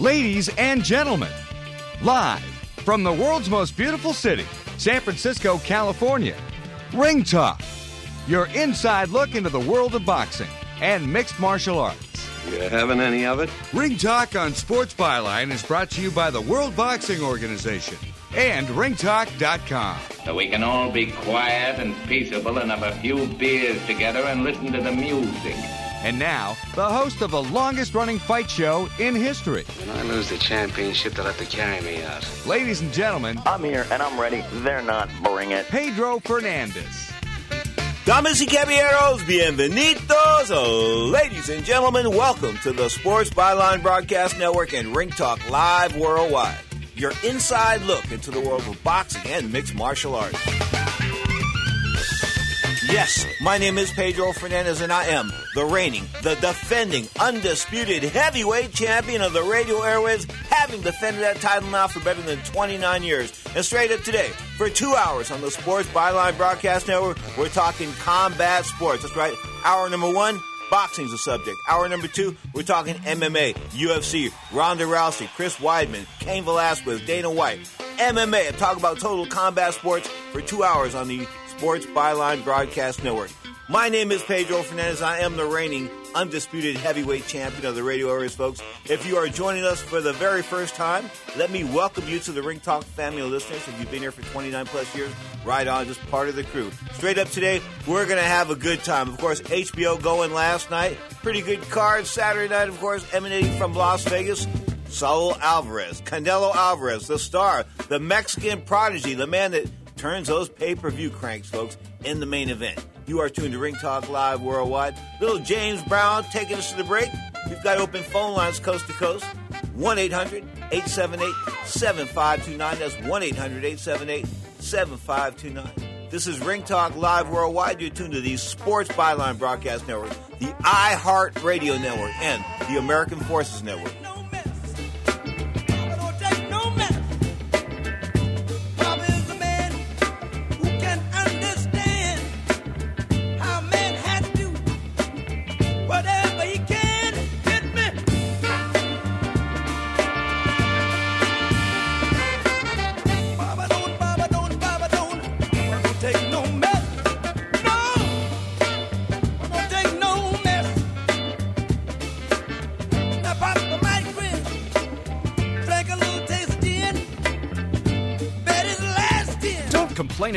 Ladies and gentlemen, live from the world's most beautiful city, San Francisco, California, Ring Talk, your inside look into the world of boxing and mixed martial arts. You having any of it? Ring Talk on Sports Byline is brought to you by the World Boxing Organization and ringtalk.com. So we can all be quiet and peaceable and have a few beers together and listen to the music. And now, the host of the longest running fight show in history. When I lose the championship, they'll have to carry me out. Ladies and gentlemen, I'm here and I'm ready. They're not. Bring it. Pedro Fernandez. Damas y caballeros, bienvenidos. Oh, ladies and gentlemen, welcome to the Sports Byline Broadcast Network and Ring Talk Live Worldwide. Your inside look into the world of boxing and mixed martial arts. Yes, my name is Pedro Fernandez, and I am the reigning, the defending, undisputed heavyweight champion of the radio airwaves, having defended that title now for better than 29 years. And straight up today, for two hours on the Sports Byline Broadcast Network, we're talking combat sports. That's right. Hour number one, boxing's the subject. Hour number two, we're talking MMA, UFC, Ronda Rousey, Chris Weidman, Cain Velasquez, Dana White. MMA, talk about total combat sports for two hours on the Sports Byline Broadcast Network. My name is Pedro Fernandez. I am the reigning, undisputed heavyweight champion of the radio areas, folks. If you are joining us for the very first time, let me welcome you to the Ring Talk family of listeners. If you've been here for 29 plus years, right on, just part of the crew. Straight up today, we're going to have a good time. Of course, HBO going last night. Pretty good card. Saturday night, of course, emanating from Las Vegas. Saul Alvarez, Canelo Alvarez, the star, the Mexican prodigy, the man that turns those pay per view cranks, folks, in the main event. You are tuned to Ring Talk Live Worldwide. Little James Brown taking us to the break. We've got open phone lines coast to coast 1 800 878 7529. That's 1 800 878 7529. This is Ring Talk Live Worldwide. You're tuned to the Sports Byline Broadcast Network, the iHeart Radio Network, and the American Forces Network.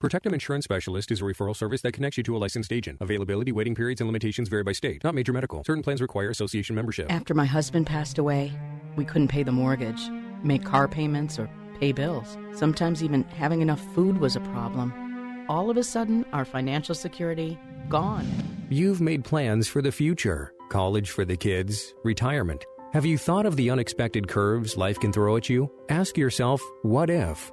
Protectum Insurance Specialist is a referral service that connects you to a licensed agent. Availability, waiting periods, and limitations vary by state. Not major medical. Certain plans require association membership. After my husband passed away, we couldn't pay the mortgage, make car payments, or pay bills. Sometimes even having enough food was a problem. All of a sudden, our financial security gone. You've made plans for the future college for the kids, retirement. Have you thought of the unexpected curves life can throw at you? Ask yourself, what if?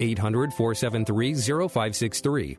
800 473 0563.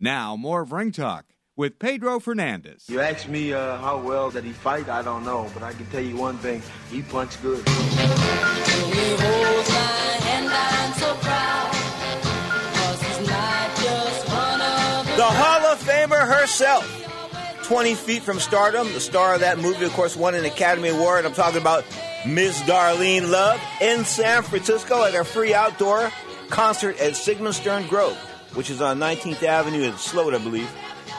Now, more of Ring Talk with Pedro Fernandez. You ask me uh, how well that he fight, I don't know, but I can tell you one thing: he punch good. The Hall of Famer herself. 20 feet from stardom, the star of that movie, of course, won an Academy Award. I'm talking about Miss Darlene Love in San Francisco at a free outdoor concert at Sigmund Stern Grove, which is on 19th Avenue in Sloat, I believe.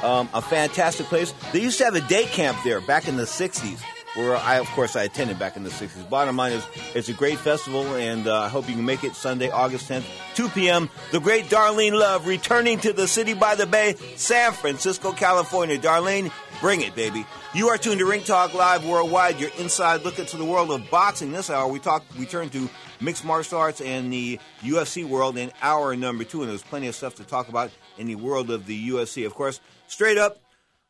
Um, a fantastic place. They used to have a day camp there back in the 60s, where I, of course, I attended back in the 60s. Bottom line is, it's a great festival, and uh, I hope you can make it Sunday, August 10th, 2 p.m. The great Darlene Love returning to the city by the bay, San Francisco, California. Darlene, bring it, baby. You are tuned to Ring Talk Live Worldwide, your inside look into the world of boxing. This hour, we talk, we turn to mixed martial arts and the UFC world in hour number two, and there's plenty of stuff to talk about in the world of the UFC. Of course, straight up,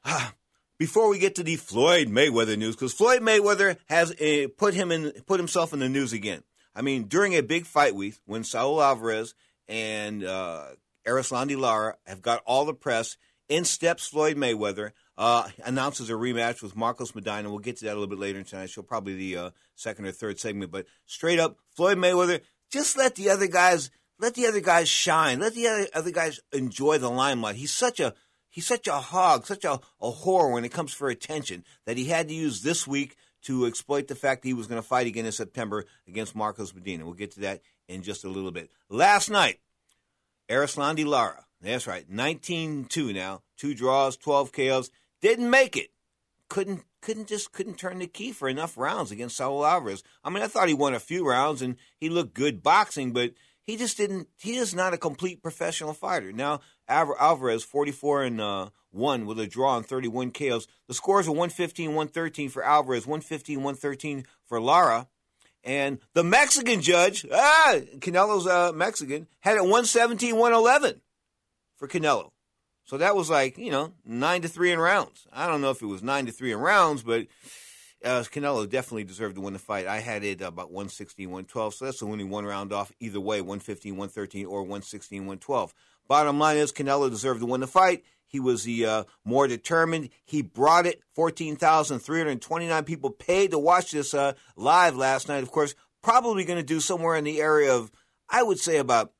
before we get to the Floyd Mayweather news, because Floyd Mayweather has uh, put him in, put himself in the news again. I mean, during a big fight week when Saul Alvarez and uh, Erislandy Lara have got all the press, in steps Floyd Mayweather. Uh, announces a rematch with Marcos Maidana. We'll get to that a little bit later in show, probably the uh, second or third segment. But straight up, Floyd Mayweather, just let the other guys let the other guys shine. Let the other, other guys enjoy the limelight. He's such a he's such a hog, such a, a whore when it comes for attention that he had to use this week to exploit the fact that he was going to fight again in September against Marcos Maidana. We'll get to that in just a little bit. Last night, Erislandy Lara, that's right, 19-2 now, two draws, 12 KOs. Didn't make it. Couldn't couldn't just couldn't turn the key for enough rounds against Saul Alvarez. I mean, I thought he won a few rounds and he looked good boxing, but he just didn't. He is not a complete professional fighter. Now Alvarez, forty four and uh, one with a draw and thirty one KOs. The scores are 115, 113 for Alvarez, 115, 113 for Lara. And the Mexican judge, ah, Canelo's uh, Mexican, had it 117, 111 for Canelo. So that was like, you know, nine to three in rounds. I don't know if it was nine to three in rounds, but uh, Canelo definitely deserved to win the fight. I had it about 116, 112. So that's only one round off either way 115, 113, or 116, 112. Bottom line is, Canelo deserved to win the fight. He was the uh, more determined. He brought it. 14,329 people paid to watch this uh, live last night. Of course, probably going to do somewhere in the area of, I would say, about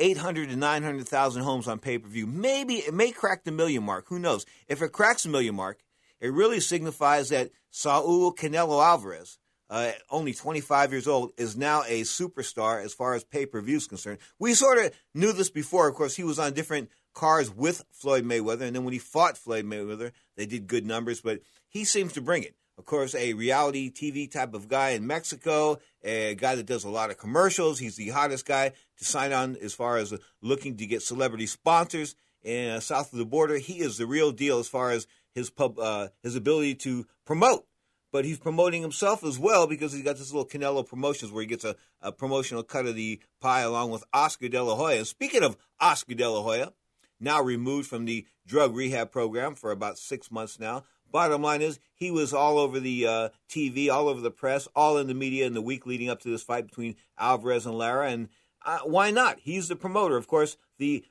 800 to 900,000 homes on pay per view. Maybe it may crack the million mark. Who knows? If it cracks the million mark, it really signifies that Saul Canelo Alvarez, uh, only 25 years old, is now a superstar as far as pay per view is concerned. We sort of knew this before. Of course, he was on different cars with Floyd Mayweather, and then when he fought Floyd Mayweather, they did good numbers, but he seems to bring it of course, a reality TV type of guy in Mexico, a guy that does a lot of commercials. He's the hottest guy to sign on as far as looking to get celebrity sponsors in, uh, south of the border. He is the real deal as far as his pub, uh, his ability to promote. But he's promoting himself as well because he's got this little Canelo promotions where he gets a, a promotional cut of the pie along with Oscar De La Hoya. And speaking of Oscar De La Hoya, now removed from the drug rehab program for about six months now, Bottom line is, he was all over the uh, TV, all over the press, all in the media in the week leading up to this fight between Alvarez and Lara. And uh, why not? He's the promoter. Of course, the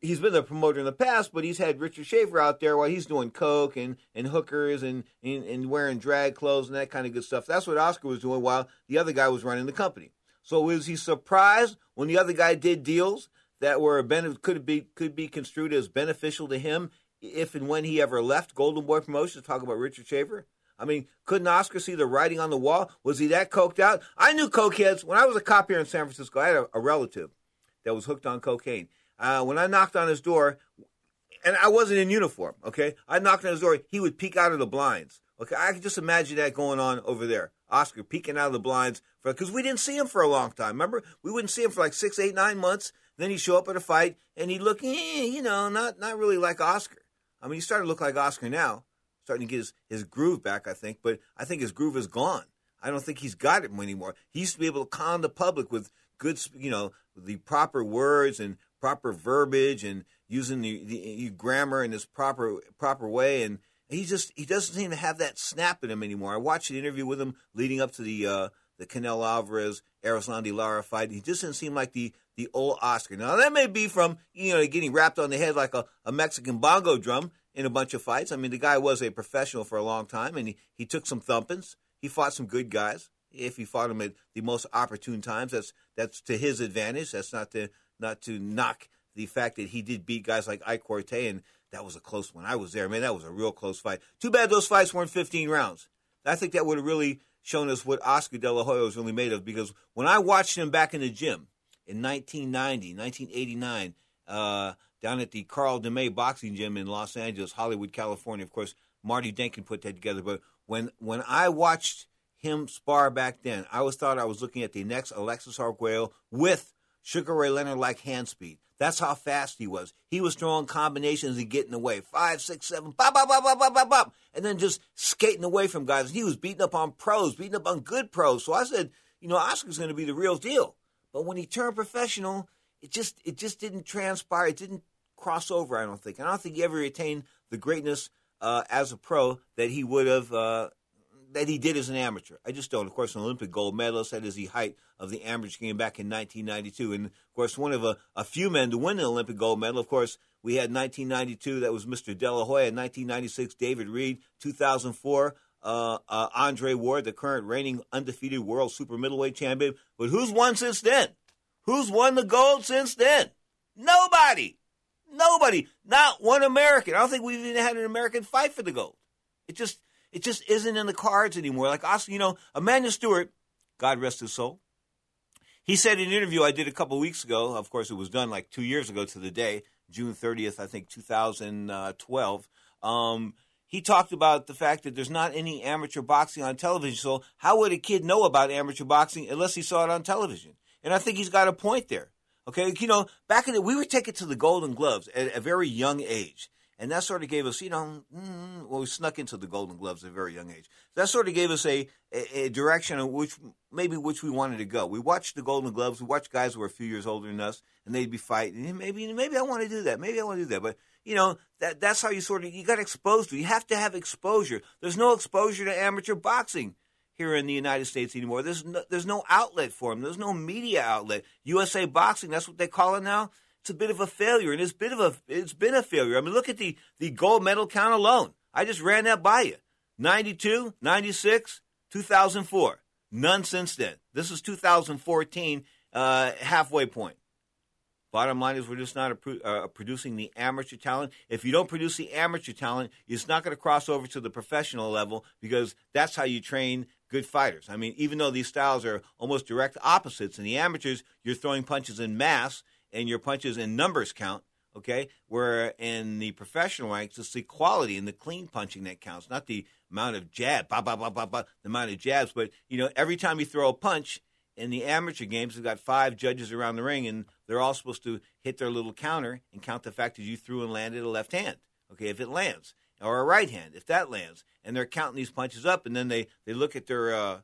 he's been the promoter in the past, but he's had Richard Schaefer out there while he's doing coke and, and hookers and, and, and wearing drag clothes and that kind of good stuff. That's what Oscar was doing while the other guy was running the company. So was he surprised when the other guy did deals that were could be could be construed as beneficial to him if and when he ever left Golden Boy Promotions. Talk about Richard Schaefer. I mean, couldn't Oscar see the writing on the wall? Was he that coked out? I knew cokeheads when I was a cop here in San Francisco. I had a, a relative that was hooked on cocaine. Uh, when I knocked on his door, and I wasn't in uniform, okay? I knocked on his door. He would peek out of the blinds. Okay, I can just imagine that going on over there. Oscar peeking out of the blinds because we didn't see him for a long time. Remember, we wouldn't see him for like six, eight, nine months. Then he'd show up at a fight and he'd look, eh, you know, not not really like Oscar. I mean, he's starting to look like Oscar now, starting to get his, his groove back, I think. But I think his groove is gone. I don't think he's got it anymore. He used to be able to con the public with good, you know, the proper words and proper verbiage and using the, the grammar in this proper proper way. And he just he doesn't seem to have that snap in him anymore. I watched an interview with him leading up to the uh, the Canelo Alvarez Erislandy Lara fight. He just didn't seem like the the old Oscar. Now that may be from you know getting wrapped on the head like a, a Mexican bongo drum in a bunch of fights. I mean, the guy was a professional for a long time, and he, he took some thumpings. He fought some good guys. If he fought them at the most opportune times, that's that's to his advantage. That's not to not to knock the fact that he did beat guys like Ike Quartey, and that was a close one. I was there, man. That was a real close fight. Too bad those fights weren't 15 rounds. I think that would have really shown us what Oscar De La Hoya was really made of. Because when I watched him back in the gym in 1990, 1989, uh, down at the Carl DeMay Boxing Gym in Los Angeles, Hollywood, California. Of course, Marty Denkin put that together. But when when I watched him spar back then, I always thought I was looking at the next Alexis Arguello with Sugar Ray Leonard like hand speed. That's how fast he was. He was throwing combinations and getting away. Five, six, seven, bop, bop, bop, bop, bop, bop, bop. And then just skating away from guys. He was beating up on pros, beating up on good pros. So I said, you know, Oscar's going to be the real deal. But when he turned professional, it just it just didn't transpire. It didn't cross over, I don't think. I don't think he ever attained the greatness uh, as a pro that he would have uh, that he did as an amateur. I just don't. Of course, an Olympic gold medalist. That is the height of the amateur game back in 1992. And of course, one of a, a few men to win an Olympic gold medal. Of course, we had 1992. That was Mr. De La Hoya. 1996, David Reid. 2004. Uh, uh, Andre Ward, the current reigning undefeated world super middleweight champion. But who's won since then? Who's won the gold since then? Nobody. Nobody. Not one American. I don't think we've even had an American fight for the gold. It just it just isn't in the cards anymore. Like you know, Emanuel Steward, God rest his soul. He said in an interview I did a couple weeks ago. Of course, it was done like two years ago to the day, June 30th, I think, 2012. Um, he talked about the fact that there's not any amateur boxing on television. So how would a kid know about amateur boxing unless he saw it on television? And I think he's got a point there. Okay, you know, back in the, we were taken to the Golden Gloves at a very young age. And that sort of gave us, you know, mm, well, we snuck into the Golden Gloves at a very young age. That sort of gave us a, a, a direction in which maybe which we wanted to go. We watched the Golden Gloves. We watched guys who were a few years older than us, and they'd be fighting. Maybe maybe I want to do that. Maybe I want to do that. But you know, that that's how you sort of you got exposed to. You have to have exposure. There's no exposure to amateur boxing here in the United States anymore. There's no, there's no outlet for them. There's no media outlet. USA Boxing, that's what they call it now it's a bit of a failure, and it's bit of a it's been a failure. I mean, look at the the gold medal count alone. I just ran that by you. 92, 96, 2004. None since then. This is 2014, uh, halfway point. Bottom line is, we're just not uh, producing the amateur talent. If you don't produce the amateur talent, it's not going to cross over to the professional level because that's how you train good fighters. I mean, even though these styles are almost direct opposites, in the amateurs, you're throwing punches in mass, and your punches in numbers count. Okay, where in the professional ranks, it's the quality and the clean punching that counts, not the amount of jab, bah, bah, bah, bah, bah, the amount of jabs. But you know, every time you throw a punch in the amateur games, we've got five judges around the ring, and they're all supposed to hit their little counter and count the fact that you threw and landed a left hand. Okay, if it lands, or a right hand, if that lands, and they're counting these punches up, and then they they look at their uh,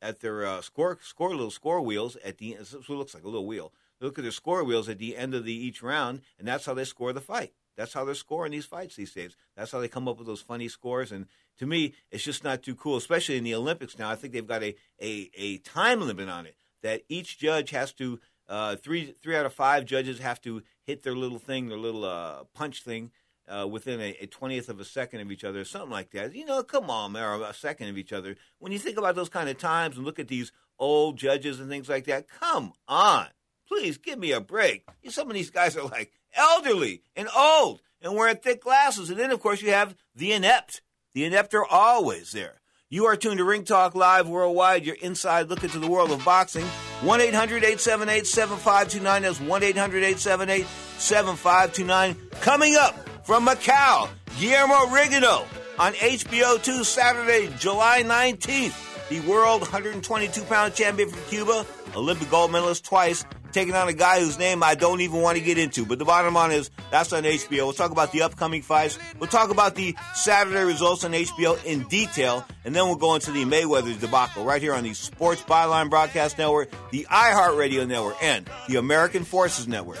at their uh, score score little score wheels at the end. So it looks like a little wheel They look at their score wheels at the end of the each round, and that's how they score the fight. That's how they're scoring these fights these days. That's how they come up with those funny scores. And to me, it's just not too cool, especially in the Olympics now. I think they've got a, a, a time limit on it that each judge has to, uh, three, three out of five judges have to hit their little thing, their little uh, punch thing. Uh, within a, 20th of a second of each other, something like that. You know, come on, or a second of each other. When you think about those kind of times and look at these old judges and things like that, come on Please give me a break. Some of these guys are like elderly and old and wearing thick glasses. And then, of course, you have the inept. The inept are always there. You are tuned to Ring Talk Live Worldwide, your inside look into the world of boxing. 1 800 878 7529. That's 1 800 878 7529. Coming up from Macau, Guillermo Rigondeaux on HBO 2 Saturday, July 19th. The world 122 pound champion from Cuba, Olympic gold medalist twice, taking on a guy whose name I don't even want to get into. But the bottom line is that's on HBO. We'll talk about the upcoming fights. We'll talk about the Saturday results on HBO in detail, and then we'll go into the Mayweather debacle right here on the Sports Byline Broadcast Network, the iHeartRadio Network, and the American Forces Network.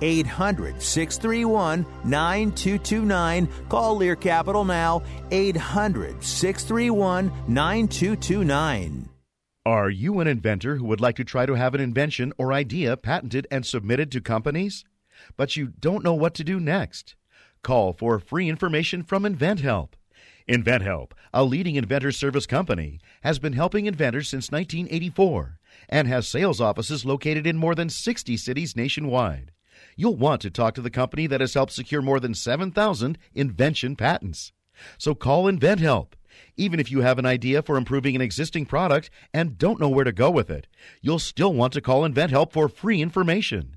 800 631 9229. Call Lear Capital now. 800 631 9229. Are you an inventor who would like to try to have an invention or idea patented and submitted to companies? But you don't know what to do next? Call for free information from InventHelp. InventHelp, a leading inventor service company, has been helping inventors since 1984 and has sales offices located in more than 60 cities nationwide. You'll want to talk to the company that has helped secure more than 7,000 invention patents. So call InventHelp. Even if you have an idea for improving an existing product and don't know where to go with it, you'll still want to call InventHelp for free information.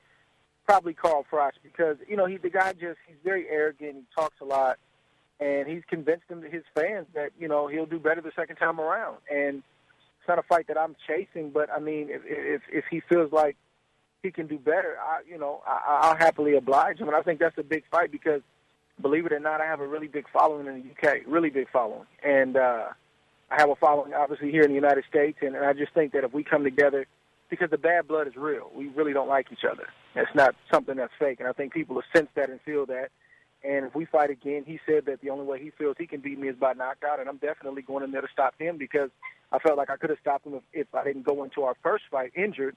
probably Carl Froch because you know he's the guy just he's very arrogant. He talks a lot, and he's convinced him his fans that you know he'll do better the second time around. And it's not a fight that I'm chasing, but I mean if if, if he feels like he can do better, I you know I, I'll happily oblige him. And I think that's a big fight because believe it or not, I have a really big following in the UK, really big following, and uh, I have a following obviously here in the United States. And, and I just think that if we come together because the bad blood is real. We really don't like each other. It's not something that's fake, and I think people will sense that and feel that. And if we fight again, he said that the only way he feels he can beat me is by knockout, and I'm definitely going in there to stop him because I felt like I could have stopped him if, if I didn't go into our first fight injured.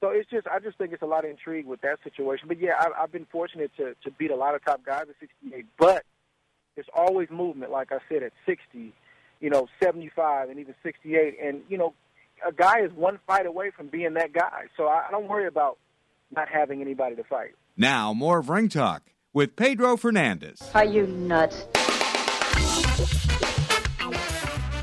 So it's just, I just think it's a lot of intrigue with that situation. But yeah, I, I've been fortunate to to beat a lot of top guys at 68, but there's always movement. Like I said, at 60, you know, 75, and even 68, and you know, a guy is one fight away from being that guy. So I, I don't worry about not having anybody to fight. Now more of Ring Talk with Pedro Fernandez. Are you nuts?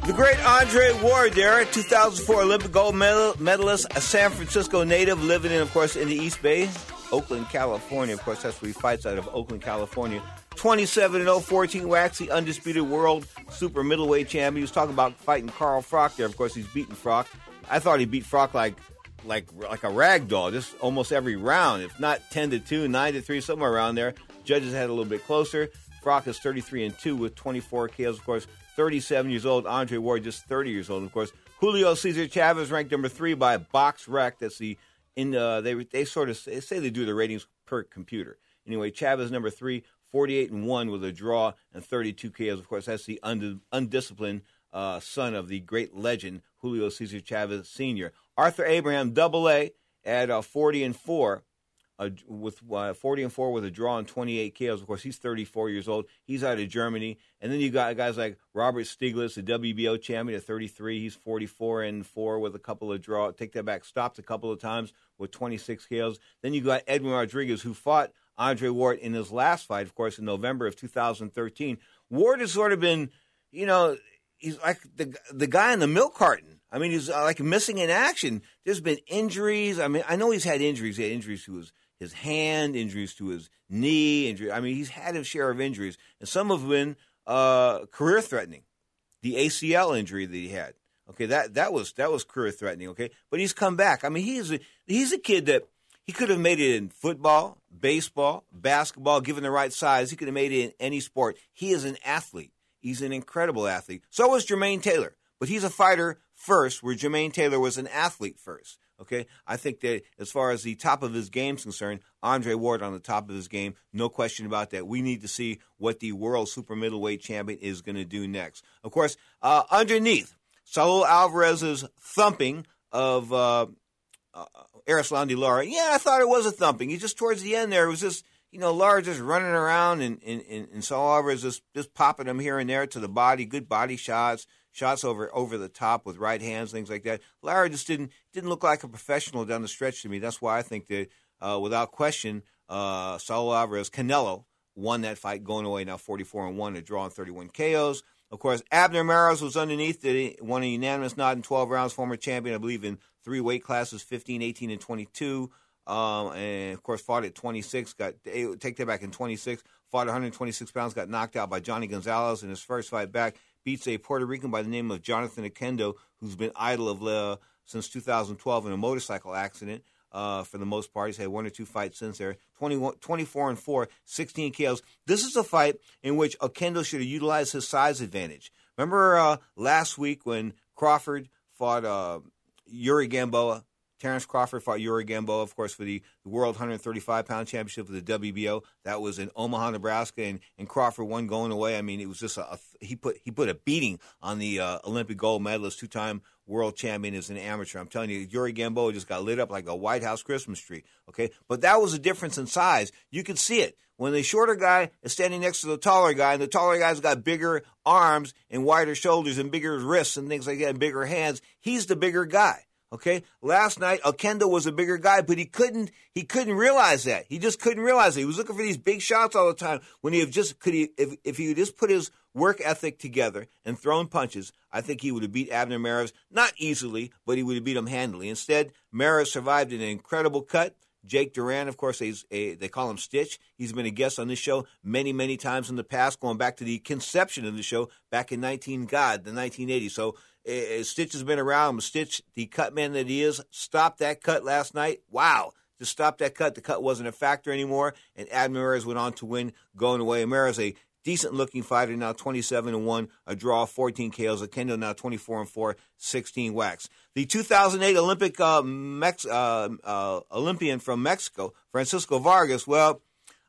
The great Andre Ward there, 2004 Olympic gold medal, medalist, a San Francisco native, living in, of course, in the East Bay, Oakland, California. Of course, that's where he fights out of Oakland, California. 27 0, 14 waxy, undisputed world super middleweight champion. He was talking about fighting Carl Froch there. Of course, he's beaten Froch. I thought he beat Froch like like like a rag doll, just almost every round, if not 10 to 2, 9 to 3, somewhere around there. Judges had a little bit closer. Froch is 33 and 2 with 24 KOs. Of course, 37 years old. Andre Ward, just 30 years old. Of course, Julio Cesar Chavez ranked number three by BoxRec. That's the in uh, they they sort of they say they do the ratings per computer. Anyway, Chavez number three, 48 and one with a draw and 32 KOs. Of course, that's the undisciplined uh, son of the great legend Julio Cesar Chavez Sr. Arthur Abraham, double A, at uh, 40 and four uh, with uh, 40 and 4 with a draw and 28 KOs. Of course, he's 34 years old. He's out of Germany. And then you got guys like Robert Stieglitz, the WBO champion at 33. He's 44 and 4 with a couple of draw. Take that back. Stopped a couple of times with 26 KOs. Then you got Edwin Rodriguez, who fought Andre Ward in his last fight, of course, in November of 2013. Ward has sort of been, you know, he's like the the guy in the milk carton. I mean, he's uh, like missing in action. There's been injuries. I mean, I know he's had injuries. He had injuries to his his hand, injuries to his knee, injury. I mean, he's had his share of injuries, and some have been uh, career threatening. The ACL injury that he had, okay, that that was that was career threatening. Okay, but he's come back. I mean, he's a he's a kid that he could have made it in football, baseball, basketball, given the right size. He could have made it in any sport. He is an athlete. He's an incredible athlete. So was Jermaine Taylor, but he's a fighter first, where Jermaine Taylor was an athlete first. Okay, I think that as far as the top of his game is concerned, Andre Ward on the top of his game, no question about that. We need to see what the world super middleweight champion is going to do next. Of course, uh, underneath Saul Alvarez's thumping of uh, uh, Erislandy Lara, yeah, I thought it was a thumping. He just towards the end there, it was just you know Lara just running around and and, and, and Saul Alvarez just just popping him here and there to the body, good body shots shots over over the top with right hands, things like that. Lara just didn't didn't look like a professional down the stretch to me. That's why I think that uh, without question, uh, Saul Alvarez Canelo won that fight, going away now 44 and one, a draw and 31 KOs. Of course, Abner Mares was underneath, the, won a unanimous nod in 12 rounds, former champion, I believe, in three weight classes 15, 18, and 22. Um, and of course, fought at 26, got take that back in 26, fought 126 pounds, got knocked out by Johnny Gonzalez in his first fight back beats a Puerto Rican by the name of Jonathan Oquendo, who's been idle of uh, since 2012 in a motorcycle accident. Uh, for the most part, he's had one or two fights since there. 24 and 4, 16 KOs. This is a fight in which Oquendo should have utilized his size advantage. Remember uh, last week when Crawford fought uh, Yuri Gamboa? Terence Crawford fought Yuri Gamboa, of course, for the, World 135 pound championship of the WBO. That was in Omaha, Nebraska, and, and Crawford won going away. I mean, it was just a, a he put he put a beating on the uh, Olympic gold medalist, two time world champion as an amateur. I'm telling you, Yuri Gamboa just got lit up like a White House Christmas tree. Okay, but that was a difference in size. You could see it when the shorter guy is standing next to the taller guy, and the taller guy's got bigger arms and wider shoulders and bigger wrists and things like that, and bigger hands. He's the bigger guy. Okay, last night Oquendo was a bigger guy, but he couldn't he couldn't realize that. He just couldn't realize it. He was looking for these big shots all the time. When he have just could he if if he just put his work ethic together and thrown punches, I think he would have beat Abner Mares not easily, but he would have beat him handily. Instead, Mares survived an incredible cut. Jake Duran, of course, he's a, they call him Stitch. He's been a guest on this show many, many times in the past, going back to the conception of the show back in 19 God, the 1980s. So uh, Stitch has been around. Stitch, the cut man that he is, stopped that cut last night. Wow. Just stopped that cut. The cut wasn't a factor anymore. And Abner Mares went on to win going away. Abner Mares, a decent looking fighter, now 27 and 1, a draw, 14 KOs. Oquendo now 24 and 4, 16 whacks. The 2008 Olympic uh, Mex- uh, uh, Olympian from Mexico, Francisco Vargas, well,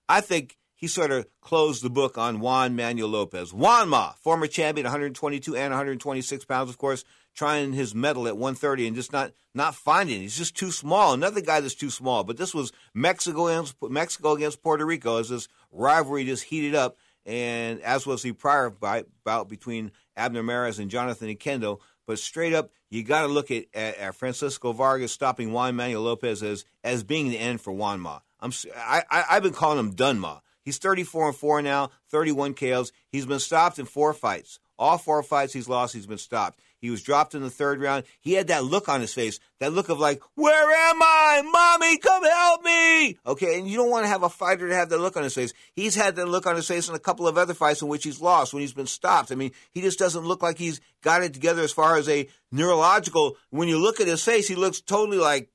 I think he sort of closed the book on Juan Manuel Lopez. Juanma, former champion, 122 and 126 pounds, of course, trying his medal at 130 and just not not finding. It. He's just too small. Another guy that's too small. But this was Mexico against Mexico against Puerto Rico as this rivalry just heated up. And as was the prior bout between Abner Mares and Jonathan Oquendo. But straight up, you got to look at, at, at, Francisco Vargas stopping Juan Manuel Lopez as as being the end for Juan Ma. I'm I, I have been calling him Done Ma. He's 34 and four now, 31 KOs. He's been stopped in four fights. All four fights he's lost, he's been stopped. He was dropped in the third round. He had that look on his face, that look of like, where am I? Mommy, come help me. Okay, and you don't want to have a fighter to have that look on his face. He's had that look on his face in a couple of other fights in which he's lost when he's been stopped. I mean, he just doesn't look like he's got it together as far as a neurological. When you look at his face, he looks totally like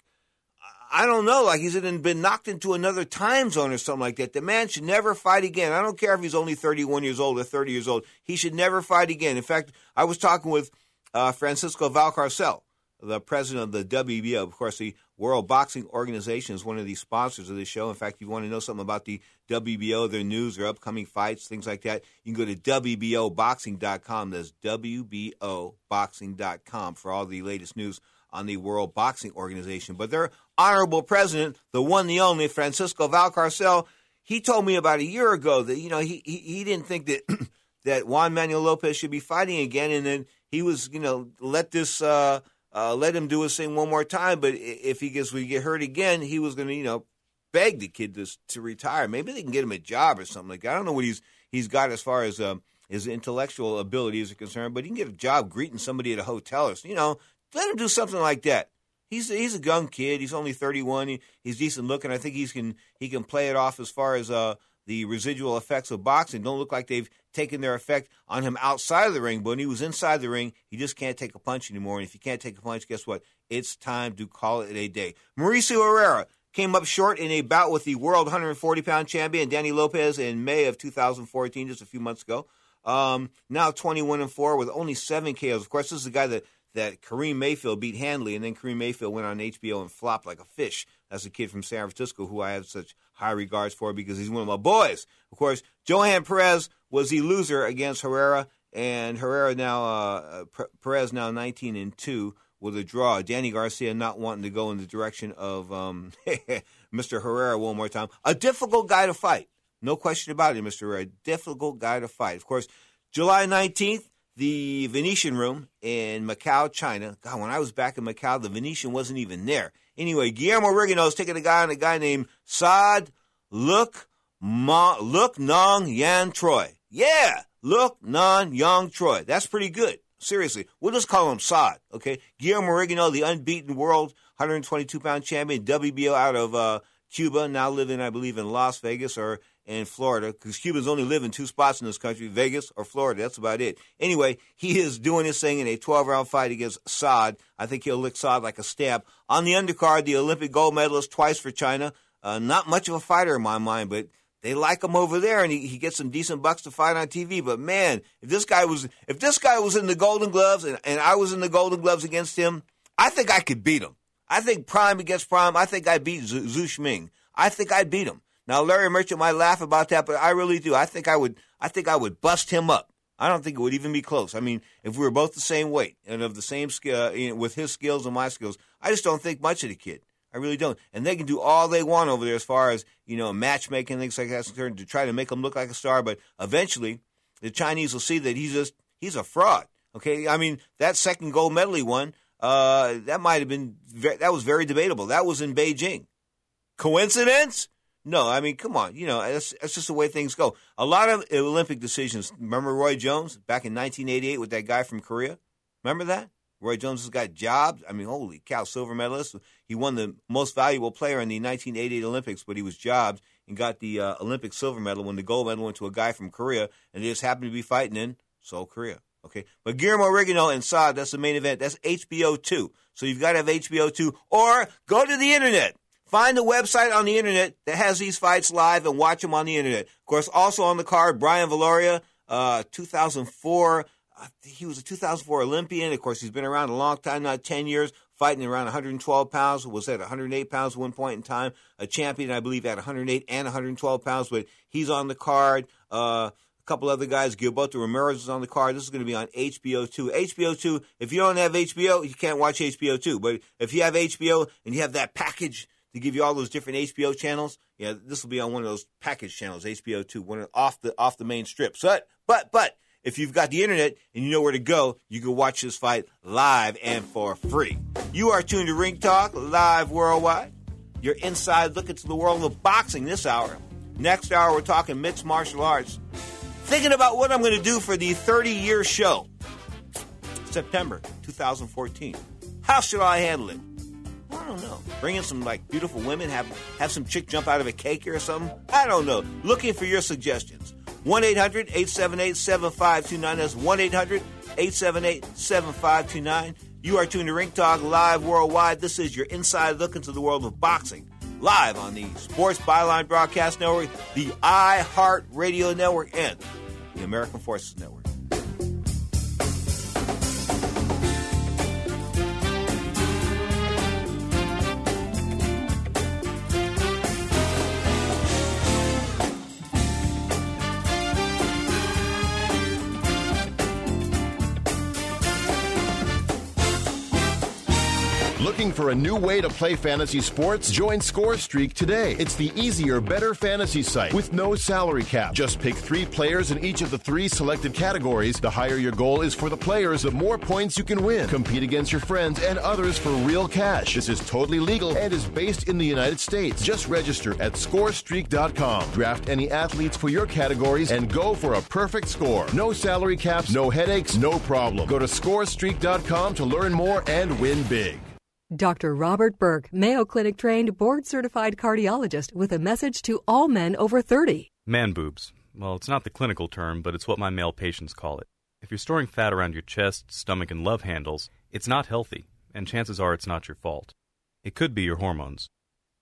I don't know, like he's been knocked into another time zone or something like that. The man should never fight again. I don't care if he's only 31 years old or 30 years old. He should never fight again. In fact, I was talking with uh, Francisco Valcarcel, the president of the WBO. Of course, the World Boxing Organization is one of the sponsors of this show. In fact, if you want to know something about the WBO, their news, their upcoming fights, things like that, you can go to WBOboxing.com. That's WBOboxing.com for all the latest news on the World Boxing Organization. But their honorable president, the one, the only, Francisco Valcarcel, he told me about a year ago that, you know, he, he, he didn't think that, that Juan Manuel Lopez should be fighting again. And then he was, you know, let this, uh, uh, let him do his thing one more time. But if he gets, we get hurt again, he was going to, you know, beg the kid to, to retire. Maybe they can get him a job or something like that. I don't know what he's, he's got as far as, um, his intellectual abilities are concerned, but he can get a job greeting somebody at a hotel or, you know, let him do something like that. He's he's a young kid. He's only 31. He, he's decent looking. I think he's can he can play it off as far as uh, the residual effects of boxing. Don't look like they've taken their effect on him outside of the ring. But when he was inside the ring, he just can't take a punch anymore. And if you can't take a punch, guess what? It's time to call it a day. Mauricio Herrera came up short in a bout with the world 140 pound champion Danny Lopez in May of 2014, just a few months ago. Um, now 21 and four with only seven KOs. Of course, this is the guy that that Kareem Mayfield beat Handley, and then Kareem Mayfield went on HBO and flopped like a fish. That's a kid from San Francisco who I have such high regards for because he's one of my boys. Of course, Johan Perez was the loser against Herrera, and Herrera now uh, Perez now 19 and two with a draw. Danny Garcia not wanting to go in the direction of um, Mr. Herrera one more time. A difficult guy to fight, no question about it, Mr. Herrera. Difficult guy to fight. Of course, July 19th the Venetian Room in Macau, China. God, when I was back in Macau, the Venetian wasn't even there. Anyway, Guillermo is taking a guy on a guy named Saad Look Ma, Look Nong Yan Troy. Yeah, Look Non Yang Troy. That's pretty good. Seriously, we'll just call him Saad. Okay, Guillermo Rigondeaux, the unbeaten world 122 pound champion, WBO out of uh, Cuba, now living, I believe, in Las Vegas or in Florida because Cubans only live in two spots in this country, Vegas or Florida. That's about it. Anyway, he is doing his thing in a 12 round fight against Saad. I think he'll lick Saad like a stab. On the undercard, the Olympic gold medalist twice for China. Uh, not much of a fighter in my mind, but they like him over there, and he, he gets some decent bucks to fight on TV. But man, if this guy was if this guy was in the Golden Gloves and, and I was in the Golden Gloves against him, I think I could beat him. I think Prime against Prime, I think I'd beat Zou Shiming. I think I'd beat him. Now Larry Merchant might laugh about that, but I really do. I think I would. I think I would bust him up. I don't think it would even be close. I mean, if we were both the same weight and of the same skill, know, with his skills and my skills, I just don't think much of the kid. I really don't. And they can do all they want over there as far as you know matchmaking things like that to try to make him look like a star. But eventually, the Chinese will see that he's just he's a fraud. Okay, I mean that second gold medal he won, uh, that might have been that was very debatable. That was in Beijing. Coincidence? No, I mean, come on. You know, that's, that's just the way things go. A lot of Olympic decisions. Remember Roy Jones back in 1988 with that guy from Korea? Remember that? Roy Jones has got jobs. I mean, holy cow, silver medalist. He won the most valuable player in the 1988 Olympics, but he was jobbed and got the uh, Olympic silver medal when the gold medal went to a guy from Korea, and they just happened to be fighting in Seoul, Korea. Okay, but Guillermo Rigondeaux and Saad, that's the main event. That's HBO 2. So you've got to have HBO 2 or go to the internet. Find a website on the internet that has these fights live and watch them on the internet. Of course, also on the card, Brian Viloria, uh, 2004. Uh, he was a 2004 Olympian. Of course, he's been around a long time, not 10 years, fighting around 112 pounds. Was at 108 pounds at one point in time. A champion, I believe, at 108 and 112 pounds. But he's on the card. Uh, a couple other guys, Gilberto Ramirez is on the card. This is going to be on HBO 2. HBO 2, if you don't have HBO, you can't watch HBO 2. But if you have HBO and you have that package to give you all those different HBO channels. Yeah, this will be on one of those package channels, HBO two, one off the off the main strip. So, but but if you've got the internet and you know where to go, you can watch this fight live and for free. You are tuned to Ring Talk live worldwide. Your inside look into the world of boxing this hour. Next hour, we're talking mixed martial arts. Thinking about what I'm going to do for the 30 year show, September 2014. How should I handle it? I don't know. Bring in some like beautiful women, have have some chick jump out of a cake or something. I don't know. Looking for your suggestions. 1 800 878 7529. That's 1 800 878 7529. You are tuned to Ring Talk live worldwide. This is your inside look into the world of boxing. Live on the Sports Byline Broadcast Network, the iHeart Radio Network, and the American Forces Network. Looking for a new way to play fantasy sports? Join ScoreStreak today. It's the easier, better fantasy site with no salary cap. Just pick three players in each of the three selected categories. The higher your goal is for the players, the more points you can win. Compete against your friends and others for real cash. This is totally legal and is based in the United States. Just register at scorestreak.com. Draft any athletes for your categories and go for a perfect score. No salary caps, no headaches, no problem. Go to scorestreak.com to learn more and win big. Dr. Robert Burke, Mayo Clinic trained, board certified cardiologist, with a message to all men over 30. Man boobs. Well, it's not the clinical term, but it's what my male patients call it. If you're storing fat around your chest, stomach, and love handles, it's not healthy, and chances are it's not your fault. It could be your hormones.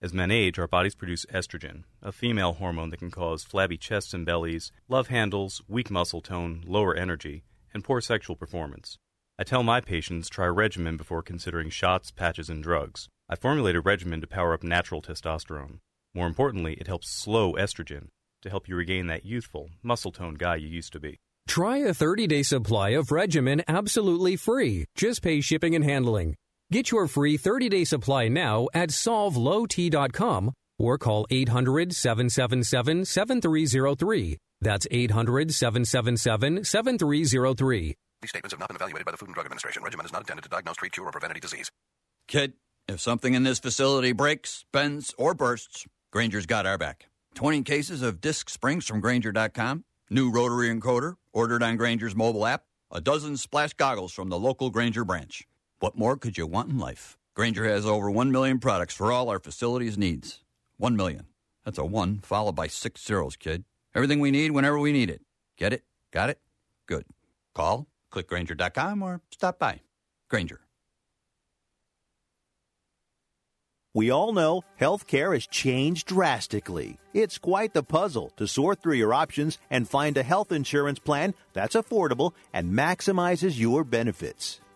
As men age, our bodies produce estrogen, a female hormone that can cause flabby chests and bellies, love handles, weak muscle tone, lower energy, and poor sexual performance. I tell my patients try regimen before considering shots, patches, and drugs. I formulate a regimen to power up natural testosterone. More importantly, it helps slow estrogen to help you regain that youthful, muscle toned guy you used to be. Try a 30 day supply of regimen absolutely free. Just pay shipping and handling. Get your free 30 day supply now at solvelowt.com or call 800 777 7303. That's 800 777 7303. These statements have not been evaluated by the Food and Drug Administration. Regimen is not intended to diagnose, treat, cure, or prevent any disease. Kid, if something in this facility breaks, bends, or bursts, Grainger's got our back. 20 cases of disc springs from Grainger.com, new rotary encoder ordered on Grainger's mobile app, a dozen splash goggles from the local Grainger branch. What more could you want in life? Grainger has over 1 million products for all our facilities' needs. 1 million. That's a 1 followed by six zeros, kid. Everything we need whenever we need it. Get it? Got it? Good. Call Click Grainger.com or stop by. Grainger. We all know healthcare has changed drastically. It's quite the puzzle to sort through your options and find a health insurance plan that's affordable and maximizes your benefits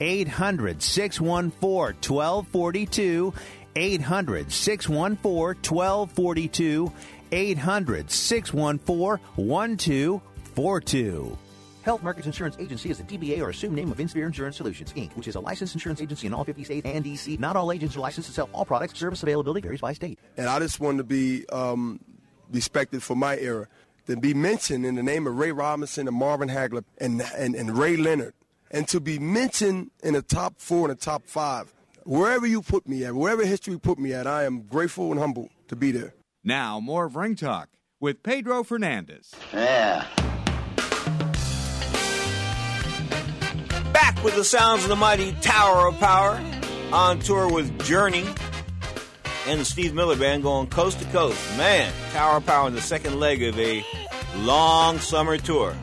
800 614 1242. 800 614 1242. 800 614 1242. Health Markets Insurance Agency is a DBA or assumed name of Insphere Insurance Solutions, Inc., which is a licensed insurance agency in all 50 states and D.C. Not all agents are licensed to sell all products. Service availability varies by state. And I just wanted to be um, respected for my era. To be mentioned in the name of Ray Robinson and Marvin Hagler and, and, and Ray Leonard and to be mentioned in the top four and the top five. Wherever you put me at, wherever history put me at, I am grateful and humble to be there. Now, more of Ring Talk with Pedro Fernandez. Yeah. Back with the sounds of the mighty Tower of Power on tour with Journey and the Steve Miller Band going coast to coast. Man, Tower of Power in the second leg of a long summer tour.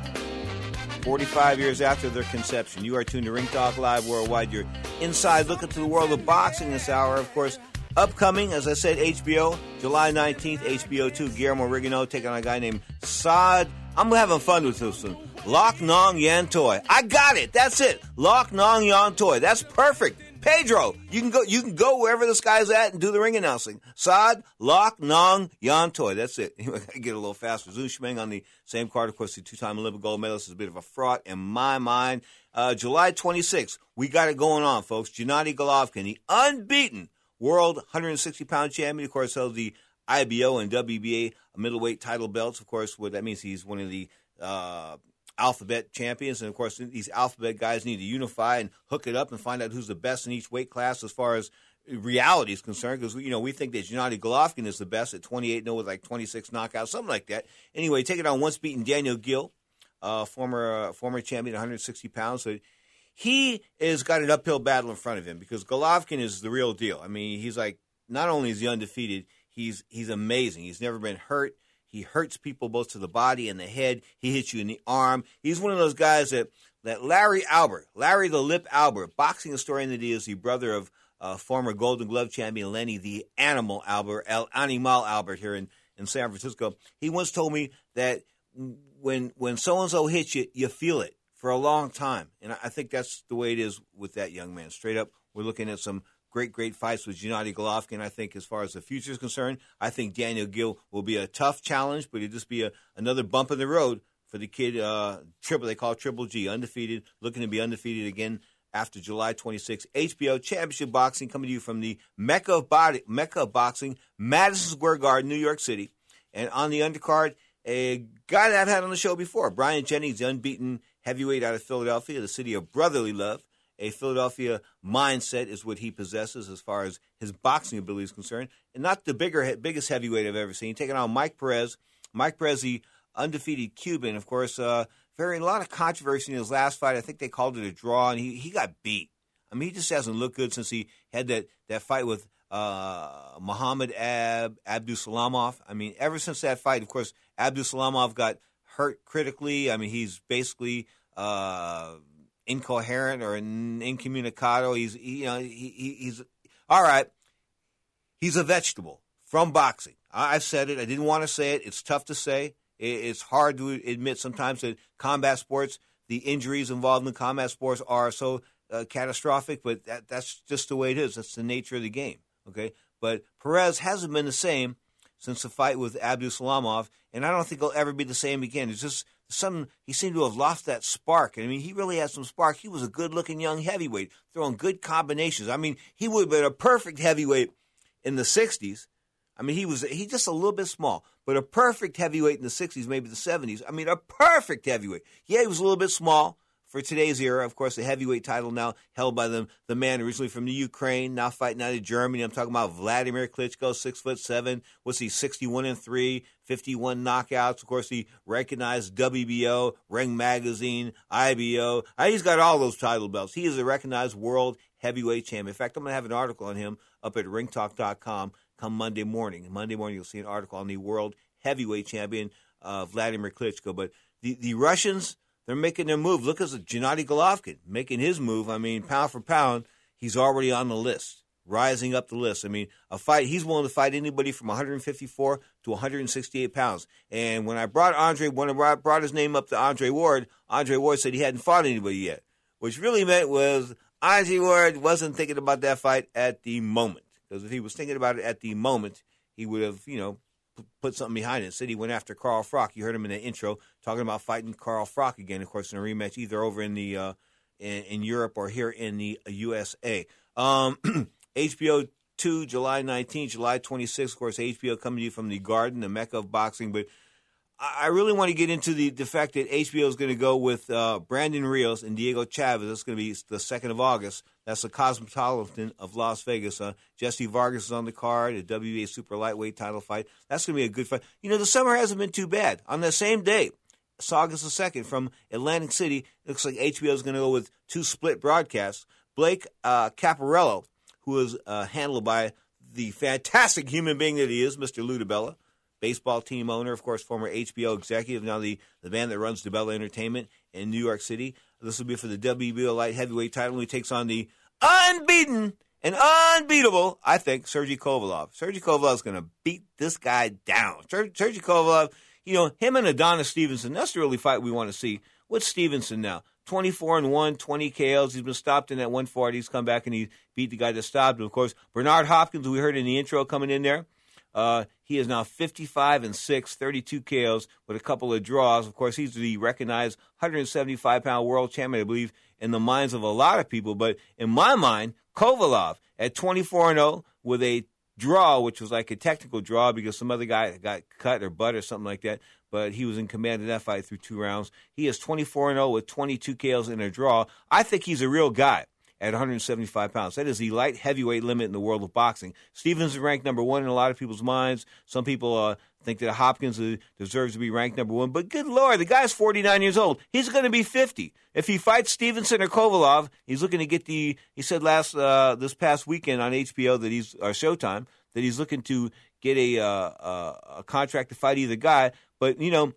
45 years after their conception. You are tuned to Ring Talk Live Worldwide, your inside look into the world of boxing this hour. Of course, Upcoming, as I said, HBO, July 19th, HBO 2, Guillermo Rigondeaux taking on a guy named Saad. I'm having fun with this one. Lock Nong Yan Toy. I got it. That's it. Lock Nong Yan Toy. That's perfect. Pedro, you can go. You can go wherever this guy's at and do the ring announcing. Saad, Lock Nong Yan Toy. That's it. I get a little faster. Zou Shiming on the same card. Of course, the two-time Olympic gold medalist is a bit of a fraud in my mind. Uh, July 26th, we got it going on, folks. Gennady Golovkin, the unbeaten world 160 pound champion, of course, held the IBO and WBA middleweight title belts. Of course, what that means he's one of the uh, alphabet champions. And of course, these alphabet guys need to unify and hook it up and find out who's the best in each weight class as far as reality is concerned. Because, you know, we think that Gennady Golovkin is the best at 28 0 with like 26 knockouts, something like that. Anyway, take it on once beaten Daniel Geale, uh, former, uh, former champion, 160 pounds. So he has got an uphill battle in front of him because Golovkin is the real deal. I mean, he's like not only is he undefeated, he's he's amazing. He's never been hurt. He hurts people both to the body and the head. He hits you in the arm. He's one of those guys that that Larry Albert, Larry the Lip Albert, boxing historian that he is, the brother of uh, former Golden Glove champion Lenny the Animal Albert, El Animal Albert here in, in San Francisco. He once told me that when when so and so hits you, you feel it for a long time. And I think that's the way it is with that young man. Straight up, we're looking at some great, great fights with Gennady Golovkin. I think as far as the future is concerned, I think Daniel Geale will be a tough challenge, but it'll just be a, another bump in the road for the kid, uh, triple, they call Triple G, undefeated, looking to be undefeated again after July 26th. HBO Championship Boxing coming to you from the Mecca of, Body, Mecca of Boxing, Madison Square Garden, New York City. And on the undercard, a guy that I've had on the show before, Bryant Jennings, the unbeaten heavyweight out of Philadelphia, the city of brotherly love. A Philadelphia mindset is what he possesses as far as his boxing ability is concerned, and not the bigger, biggest heavyweight I've ever seen. Taking on Mike Perez, Mike Perez, the undefeated Cuban, of course. Uh, very a lot of controversy in his last fight. I think they called it a draw, and he he got beat. I mean, he just hasn't looked good since he had that that fight with uh, Muhammad Ab Abdusalamov. I mean, ever since that fight, of course, Abdusalamov got hurt critically. I mean, he's basically uh, incoherent or incommunicado. He's you know he, he's all right. He's a vegetable from boxing. I, have said it. I didn't want to say it. It's tough to say. It, it's hard to admit sometimes that combat sports, the injuries involved in combat sports are so uh, catastrophic. But that, that's just the way it is. That's the nature of the game. Okay. But Perez hasn't been the same since the fight with Abdusalamov, and I don't think he'll ever be the same again. It's just some he seemed to have lost that spark. And I mean, he really had some spark. He was a good-looking young heavyweight, throwing good combinations. I mean, he would have been a perfect heavyweight in the '60s. I mean, he was he just a little bit small, but a perfect heavyweight in the '60s, maybe the '70s. I mean, a perfect heavyweight. Yeah, he was a little bit small, for today's era. Of course, the heavyweight title now held by the the man originally from the Ukraine, now fighting out of Germany. I'm talking about Vladimir Klitschko, six foot seven. What's he, 61 and three, 51 knockouts. Of course, he recognized WBO, Ring Magazine, IBO. Uh, he's got all those title belts. He is a recognized world heavyweight champion. In fact, I'm going to have an article on him up at ringtalk.com come Monday morning. Monday morning, you'll see an article on the world heavyweight champion, uh, Vladimir Klitschko. But the, the Russians they're making their move. Look at Gennady Golovkin making his move. I mean, pound for pound, he's already on the list, rising up the list. I mean, a fight, he's willing to fight anybody from 154 to 168 pounds. And when I brought Andre, when I brought his name up to Andre Ward, Andre Ward said he hadn't fought anybody yet, which really meant was Andre Ward wasn't thinking about that fight at the moment. Because if he was thinking about it at the moment, he would have, you know, put something behind it. Said he went after Carl Froch. You heard him in the intro talking about fighting Carl Froch again. Of course, in a rematch either over in the uh, in, in, Europe or here in the USA. Um, HBO two, July 19th, July 26th. Of course, HBO coming to you from the Garden, the Mecca of boxing. But I really want to get into the, the fact that HBO is going to go with uh, Brandon Rios and Diego Chavez. That's going to be the 2nd of August. That's the Cosmopolitan of Las Vegas. Uh, Jesse Vargas is on the card, a WBA super lightweight title fight. That's going to be a good fight. You know, the summer hasn't been too bad. On the same day, August the 2nd, from Atlantic City, looks like HBO is going to go with two split broadcasts. Blake uh, Caparello, who is uh, handled by the fantastic human being that he is, Mr. Lou DiBella baseball team owner, of course, former HBO executive, now the, the man that runs DiBella Entertainment in New York City. This will be for the WBO light heavyweight title. He takes on the unbeaten and unbeatable, I think, Sergey Kovalev. Sergey Kovalev is going to beat this guy down. Ser- Sergey Kovalev, you know, him and Adonis Stevenson, that's the really fight we want to see. What's Stevenson now? 24 and 1, 20 KOs. He's been stopped in at 140. He's come back and he beat the guy that stopped him. Of course, Bernard Hopkins, we heard in the intro coming in there. Uh, he is now 55 and 6, 32 KOs with a couple of draws. Of course, he's the recognized 175 pound world champion, I believe, in the minds of a lot of people. But in my mind, Kovalev at 24 and 0 with a draw, which was like a technical draw because some other guy got cut or butt or something like that. But he was in command of that fight through two rounds. He is 24 and 0 with 22 KOs in a draw. I think he's a real guy at 175 pounds. That is the light heavyweight limit in the world of boxing. Stevens is ranked number one in a lot of people's minds. Some people uh, think that Hopkins uh, deserves to be ranked number one. But good Lord, the guy's 49 years old. He's going to be 50. If he fights Stevenson or Kovalev, he's looking to get the. He said last uh, this past weekend on HBO that he's or Showtime that he's looking to get a uh, a contract to fight either guy. But you know,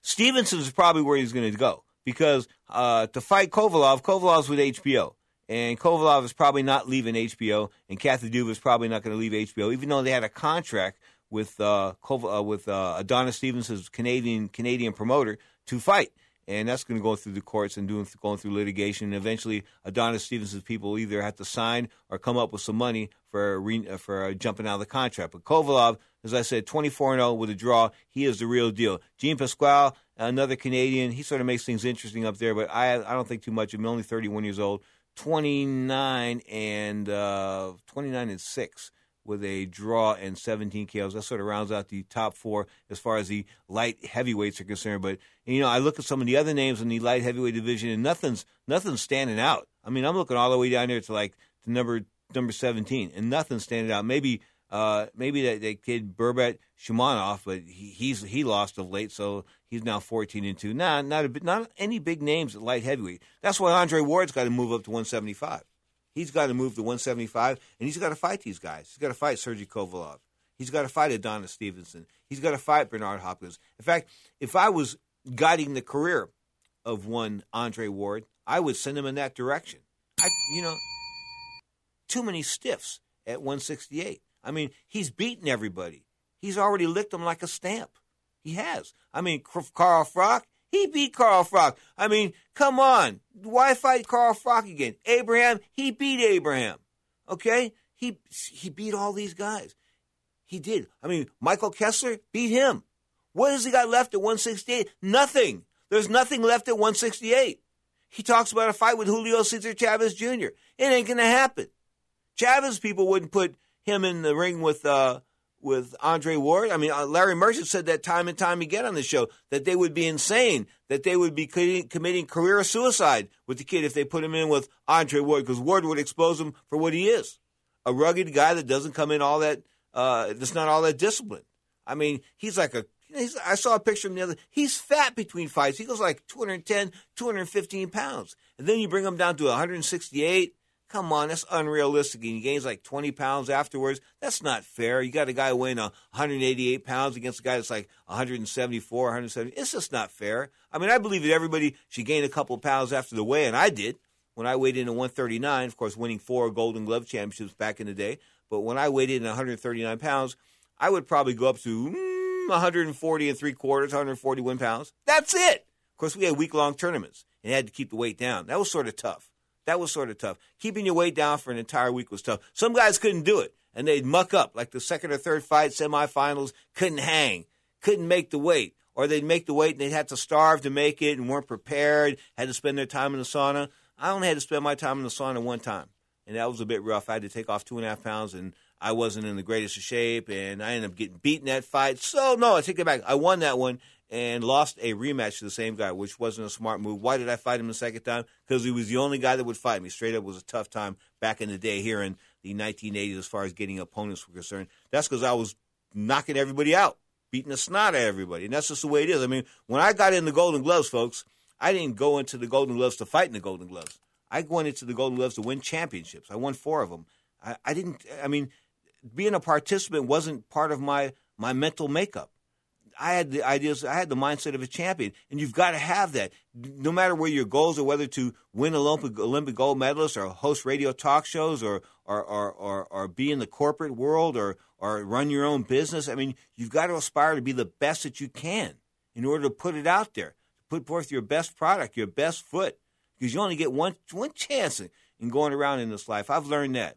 Stevenson is probably where he's going to go because uh, to fight Kovalev, Kovalev's with HBO. And Kovalev is probably not leaving HBO, and Kathy Duva is probably not going to leave HBO, even though they had a contract with uh, uh, with uh, Adonis Stevens' Canadian Canadian promoter to fight, and that's going to go through the courts and doing going through litigation. And eventually, Adonis Stevens' people either have to sign or come up with some money for re- uh, for jumping out of the contract. But Kovalev, as I said, 24 and 0 with a draw, he is the real deal. Jean Pascal, another Canadian, he sort of makes things interesting up there, but I I don't think too much of him. Only 31 years old. 29 and uh, 29 and 6 with a draw and 17 KOs. That sort of rounds out the top four as far as the light heavyweights are concerned. But you know, I look at some of the other names in the light heavyweight division, and nothing's nothing's standing out. I mean, I'm looking all the way down there to like the number number 17, and nothing's standing out. Maybe uh, maybe that, that kid Beibut Shumenov, but he, he's he lost of late, so he's now 14 and two. Nah, not a, not any big names at light heavyweight. That's why Andre Ward's got to move up to 175. He's got to move to 175, and he's got to fight these guys. He's got to fight Sergey Kovalev. He's got to fight Adonis Stevenson. He's got to fight Bernard Hopkins. In fact, if I was guiding the career of one Andre Ward, I would send him in that direction. I, you know, too many stiffs at 168. I mean, he's beaten everybody. He's already licked them like a stamp. He has. I mean, Carl Froch, he beat Carl Froch. I mean, come on. Why fight Carl Froch again? Abraham, he beat Abraham. Okay? He he beat all these guys. He did. I mean, Michael Kessler beat him. What has he got left at 168? Nothing. There's nothing left at 168. He talks about a fight with Julio Cesar Chavez Jr. It ain't going to happen. Chavez people wouldn't put him in the ring with uh, with Andre Ward. I mean, uh, Larry Merchant said that time and time again on the show that they would be insane, that they would be committing career suicide with the kid if they put him in with Andre Ward because Ward would expose him for what he is a rugged guy that doesn't come in all that, uh, that's not all that disciplined. I mean, he's like a, he's, I saw a picture of him the other, he's fat between fights. He goes like 210, 215 pounds. And then you bring him down to 168, Come on, that's unrealistic. And he gains like 20 pounds afterwards. That's not fair. You got a guy weighing 188 pounds against a guy that's like 174, 170. It's just not fair. I mean, I believe that everybody should gain a couple of pounds after the weigh, and I did when I weighed in at 139. Of course, winning four Golden Glove championships back in the day. But when I weighed in at 139 pounds, I would probably go up to mm, 140 and three quarters, 141 pounds. That's it. Of course, we had week long tournaments and had to keep the weight down. That was sort of tough. That was sort of tough. Keeping your weight down for an entire week was tough. Some guys couldn't do it, and they'd muck up. Like the second or third fight, semifinals, couldn't hang, couldn't make the weight. Or they'd make the weight and they'd have to starve to make it and weren't prepared, had to spend their time in the sauna. I only had to spend my time in the sauna one time, and that was a bit rough. I had to take off two and a half pounds, and I wasn't in the greatest of shape, and I ended up getting beaten that fight. So, no, I take it back. I won that one, and lost a rematch to the same guy, which wasn't a smart move. Why did I fight him the second time? Because he was the only guy that would fight me. Straight up was a tough time back in the day here in the 1980s as far as getting opponents were concerned. That's because I was knocking everybody out, beating the snot out of everybody. And that's just the way it is. I mean, when I got in the Golden Gloves, folks, I didn't go into the Golden Gloves to fight in the Golden Gloves. I went into the Golden Gloves to win championships. I won four of them. I, I didn't, I mean, being a participant wasn't part of my, my mental makeup. I had the ideas, I had the mindset of a champion, and you've got to have that. No matter where your goals are, whether to win Olympic Olympic gold medalists or host radio talk shows or or, or, or, or be in the corporate world or, or run your own business. I mean, you've got to aspire to be the best that you can in order to put it out there, to put forth your best product, your best foot, because you only get one one chance in going around in this life. I've learned that.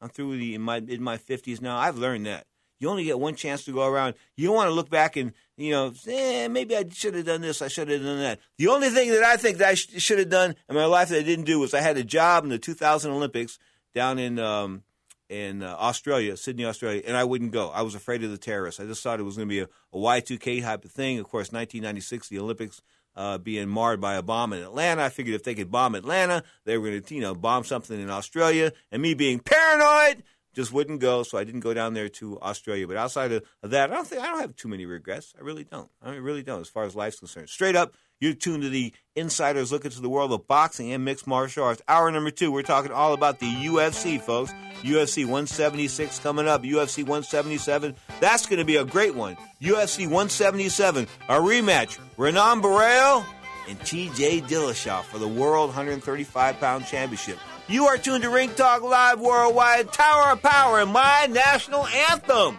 I'm through the in my in my 50s now. I've learned that you only get one chance to go around. You don't want to look back and you know, eh, maybe I should have done this. I should have done that. The only thing that I think that I sh- should have done in my life that I didn't do was I had a job in the 2000 Olympics down in um, in uh, Australia, Sydney, Australia, and I wouldn't go. I was afraid of the terrorists. I just thought it was going to be a a Y2K type of thing. Of course, 1996, the Olympics uh, being marred by a bomb in Atlanta. I figured if they could bomb Atlanta, they were going to, you know, bomb something in Australia. And me being paranoid, just wouldn't go. So I didn't go down there to Australia. But outside of, that, I don't think I don't have too many regrets. I really don't. I really don't, as far as life's concerned. Straight up, you're tuned to the Insiders Look into the World of Boxing and Mixed Martial Arts. Hour number two, we're talking all about the UFC, folks. UFC 176 coming up. UFC 177. That's going to be a great one. UFC 177, a rematch. Renan Barão and TJ Dillashaw for the World 135 pound championship. You are tuned to Ring Talk Live Worldwide, Tower of Power, and my national anthem.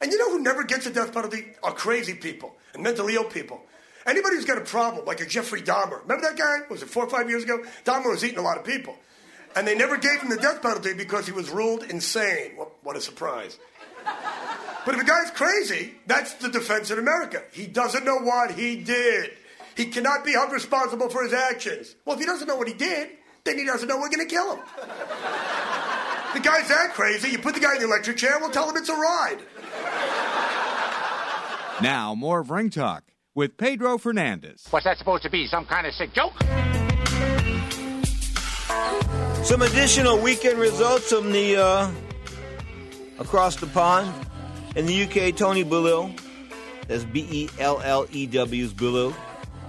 And you know who never gets a death penalty are crazy people and mentally ill people. Anybody who's got a problem, like a Jeffrey Dahmer. Remember that guy? Was it four or five years ago? Dahmer was eating a lot of people. And they never gave him the death penalty because he was ruled insane. What, what a surprise. But if a guy's crazy, that's the defense in America. He doesn't know what he did. He cannot be held responsible for his actions. Well, if he doesn't know what he did, then he doesn't know we're going to kill him. the guy's that crazy, you put the guy in the electric chair, we'll tell him it's a ride. Now, more of Ring Talk with Pedro Fernandez. What's that supposed to be? Some kind of sick joke? Some additional weekend results from the uh, across the pond. In the UK, Tony Bellew, that's B E L L E W's Bellew,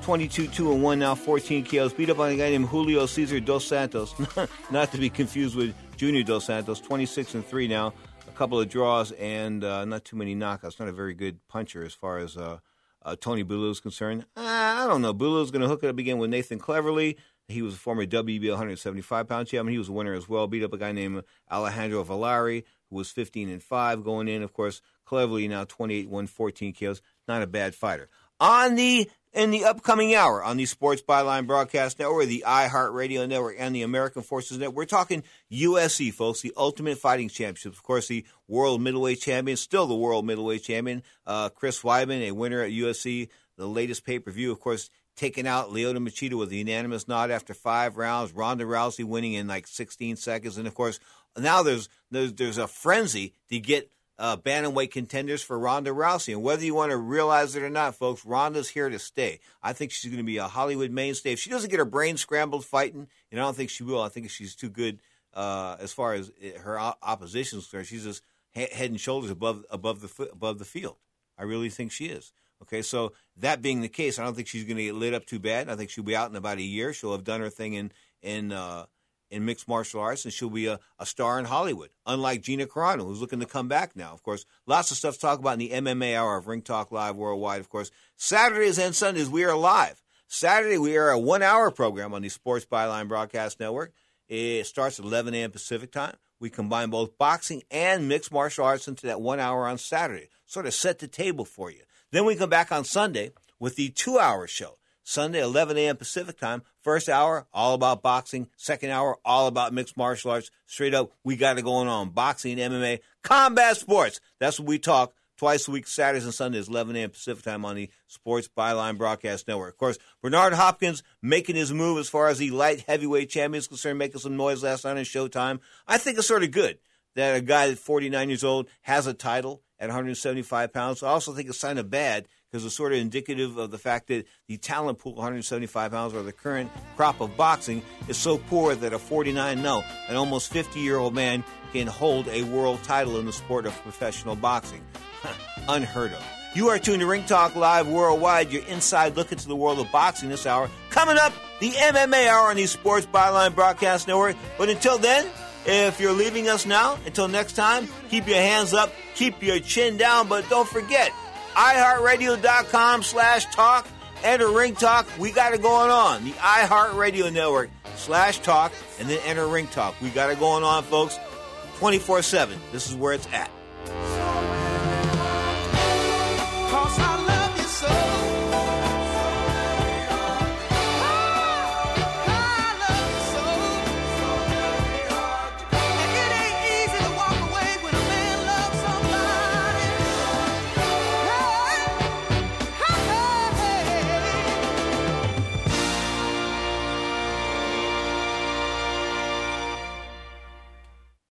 22 2 and 1 now, 14 KOs. Beat up on a guy named Julio Cesar Dos Santos, not to be confused with Junior Dos Santos, 26 and 3 now. Couple of draws and uh, not too many knockouts. Not a very good puncher as far as uh, uh, Tony Bellew is concerned. Uh, I don't know. Bellew's going to hook it up again with Nathan Cleverly. He was a former WB 175 pound champion. He was a winner as well. Beat up a guy named Alejandro Valori, who was 15 and 5 going in. Of course, Cleverly now 28 1 14 kills. Not a bad fighter. On the in the upcoming hour on the Sports Byline Broadcast Network, the iHeartRadio Network, and the American Forces Network, we're talking UFC, folks, the Ultimate Fighting Championships. Of course, the World Middleweight Champion, still the World Middleweight Champion, uh, Chris Weidman, a winner at UFC, the latest pay per view. Of course, taking out Lyoto Machida with a unanimous nod after five rounds. Ronda Rousey winning in like 16 seconds, and of course, now there's there's, there's a frenzy to get uh, bantamweight contenders for Ronda Rousey. And whether you want to realize it or not, folks, Ronda's here to stay. I think she's going to be a Hollywood mainstay. If she doesn't get her brain scrambled fighting, and I don't think she will, I think she's too good uh, as far as her opposition is concerned. She's just head and shoulders above above the above the field. I really think she is. Okay, so that being the case, I don't think she's going to get lit up too bad. I think she'll be out in about a year. She'll have done her thing in in uh, in mixed martial arts, and she'll be a, a star in Hollywood. Unlike Gina Carano, who's looking to come back now. Of course, lots of stuff to talk about in the MMA hour of Ring Talk Live Worldwide. Of course, Saturdays and Sundays we are live. Saturday we are a one-hour program on the Sports Byline Broadcast Network. It starts at 11 a.m. Pacific time. We combine both boxing and mixed martial arts into that one hour on Saturday. Sort of set the table for you. Then we come back on Sunday with the two hour show. Sunday, 11 a.m. Pacific time. First hour, all about boxing. Second hour, all about mixed martial arts. Straight up, we got it going on. Boxing, MMA, combat sports. That's what we talk twice a week, Saturdays and Sundays, 11 a.m. Pacific time on the Sports Byline Broadcast Network. Of course, Bernard Hopkins making his move as far as the light heavyweight champion is concerned, making some noise last night on Showtime. I think it's sort of good that a guy that's 49 years old has a title at 175 pounds. I also think it's kind of bad because it's sort of indicative of the fact that the talent pool, 175 pounds, or the current crop of boxing, is so poor that a 49, no, an almost 50 year old man can hold a world title in the sport of professional boxing. Unheard of. You are tuned to Ring Talk Live Worldwide, your inside look into the world of boxing this hour. Coming up, the MMA Hour on the Sports Byline Broadcast Network. But until then, if you're leaving us now, until next time, keep your hands up, keep your chin down, but don't forget, iHeartRadio.com slash talk. Enter Ring Talk. We got it going on. The iHeartRadio Network slash talk and then enter Ring Talk. We got it going on, folks. 24 7. This is where it's at.